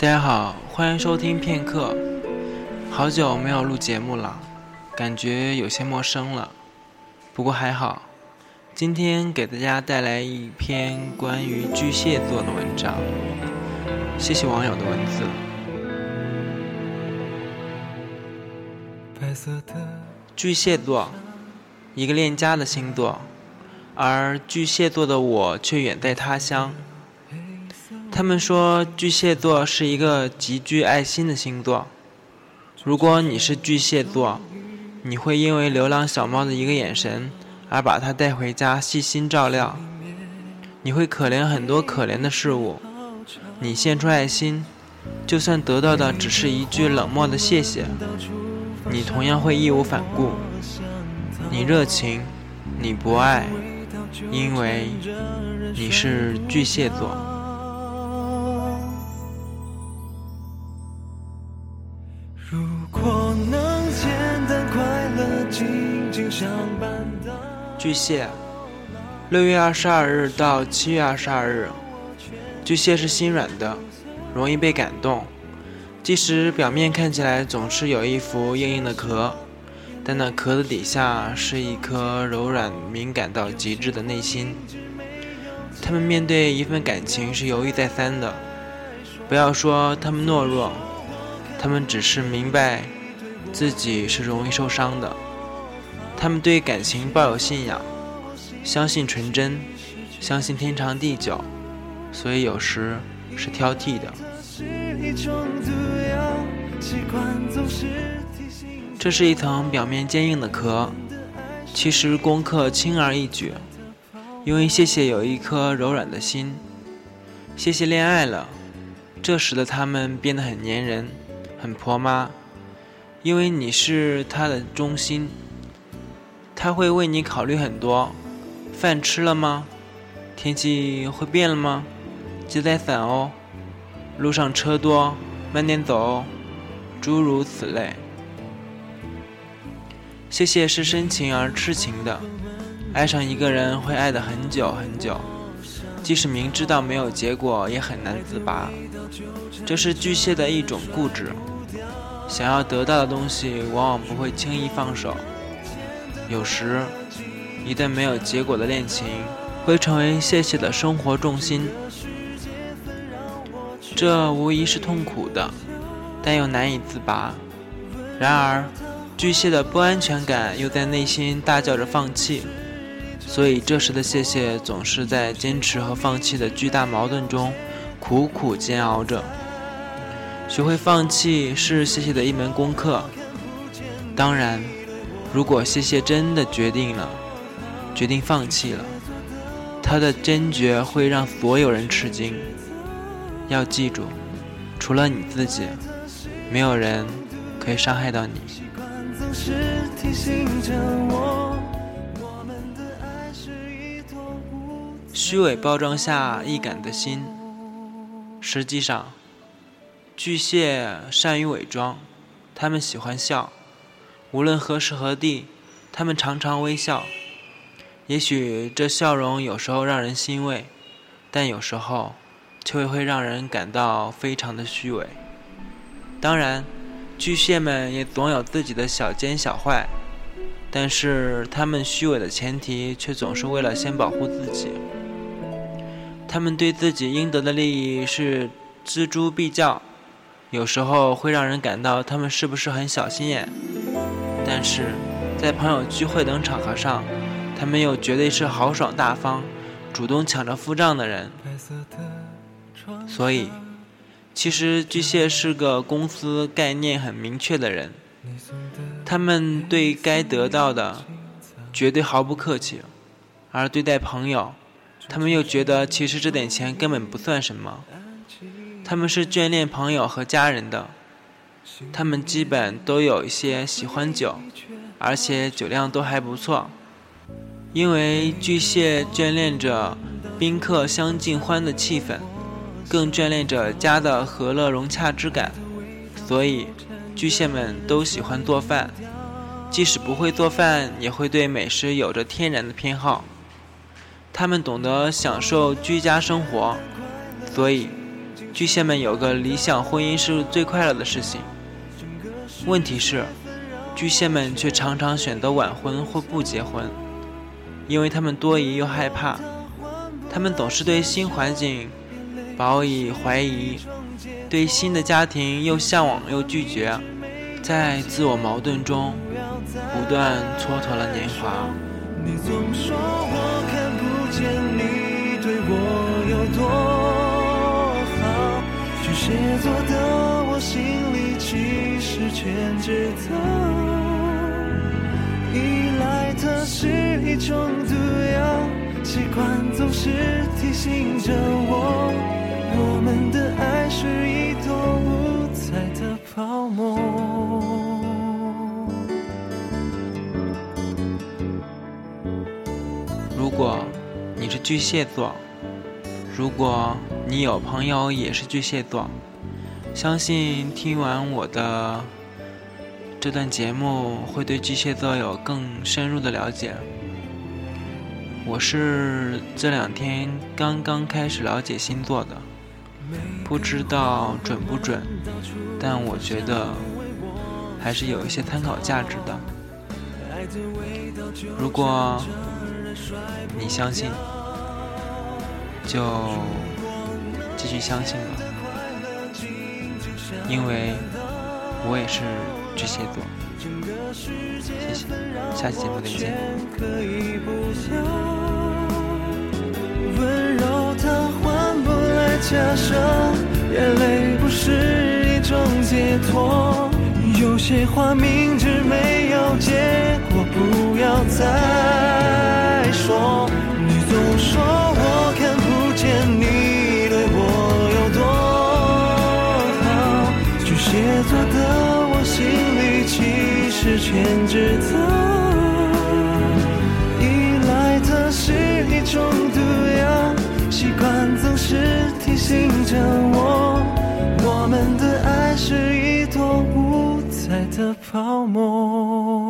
大家好，欢迎收听片刻。好久没有录节目了，感觉有些陌生了。不过还好，今天给大家带来一篇关于巨蟹座的文章。谢谢网友的文字。巨蟹座，一个恋家的星座，而巨蟹座的我却远在他乡。他们说巨蟹座是一个极具爱心的星座。如果你是巨蟹座，你会因为流浪小猫的一个眼神而把它带回家细心照料。你会可怜很多可怜的事物。你献出爱心，就算得到的只是一句冷漠的谢谢，你同样会义无反顾。你热情，你博爱，因为你是巨蟹座。巨蟹，六月二十二日到七月二十二日，巨蟹是心软的，容易被感动。即使表面看起来总是有一副硬硬的壳，但那壳的底下是一颗柔软、敏感到极致的内心。他们面对一份感情是犹豫再三的。不要说他们懦弱，他们只是明白自己是容易受伤的。他们对感情抱有信仰，相信纯真，相信天长地久，所以有时是挑剔的。这是一层表面坚硬的壳，其实功课轻而易举。因为谢谢有一颗柔软的心，谢谢恋爱了，这时的他们变得很粘人，很婆妈。因为你是他的中心。他会为你考虑很多，饭吃了吗？天气会变了吗？记得带伞哦。路上车多，慢点走哦。诸如此类。谢谢是深情而痴情的，爱上一个人会爱的很久很久，即使明知道没有结果也很难自拔。这是巨蟹的一种固执，想要得到的东西往往不会轻易放手。有时，一段没有结果的恋情，会成为谢谢的生活重心。这无疑是痛苦的，但又难以自拔。然而，巨蟹的不安全感又在内心大叫着放弃，所以这时的谢谢总是在坚持和放弃的巨大矛盾中苦苦煎熬着。学会放弃是谢谢的一门功课，当然。如果谢谢真的决定了，决定放弃了，他的坚决会让所有人吃惊。要记住，除了你自己，没有人可以伤害到你。虚伪包装下易感的心，实际上，巨蟹善于伪装，他们喜欢笑。无论何时何地，他们常常微笑。也许这笑容有时候让人欣慰，但有时候却会让人感到非常的虚伪。当然，巨蟹们也总有自己的小奸小坏，但是他们虚伪的前提却总是为了先保护自己。他们对自己应得的利益是锱铢必较，有时候会让人感到他们是不是很小心眼。但是，在朋友聚会等场合上，他们又绝对是豪爽大方、主动抢着付账的人。所以，其实巨蟹是个公司概念很明确的人。他们对该得到的绝对毫不客气，而对待朋友，他们又觉得其实这点钱根本不算什么。他们是眷恋朋友和家人的。他们基本都有一些喜欢酒，而且酒量都还不错。因为巨蟹眷恋着宾客相尽欢的气氛，更眷恋着家的和乐融洽之感，所以巨蟹们都喜欢做饭，即使不会做饭，也会对美食有着天然的偏好。他们懂得享受居家生活，所以。巨蟹们有个理想婚姻是最快乐的事情。问题是，巨蟹们却常常选择晚婚或不结婚，因为他们多疑又害怕。他们总是对新环境保以怀疑，对新的家庭又向往又拒绝，在自我矛盾中不断蹉跎了年华。你总说我看不见你对我有多好，巨蟹座的我心里其实全知道，依赖它是一种毒药，习惯总是提醒着我，我们的爱是一朵五彩的泡沫。如果你是巨蟹座，如果你有朋友也是巨蟹座，相信听完我的这段节目，会对巨蟹座有更深入的了解。我是这两天刚刚开始了解星座的，不知道准不准，但我觉得还是有一些参考价值的。如果你相信，就继续相信吧，因为我也是巨蟹座。谢谢，下期节目再见。温柔它换不来假设，眼泪不是一种解脱。有些话明知没有结全知道，依赖它是一种毒药，习惯总是提醒着我，我们的爱是一朵五彩的泡沫。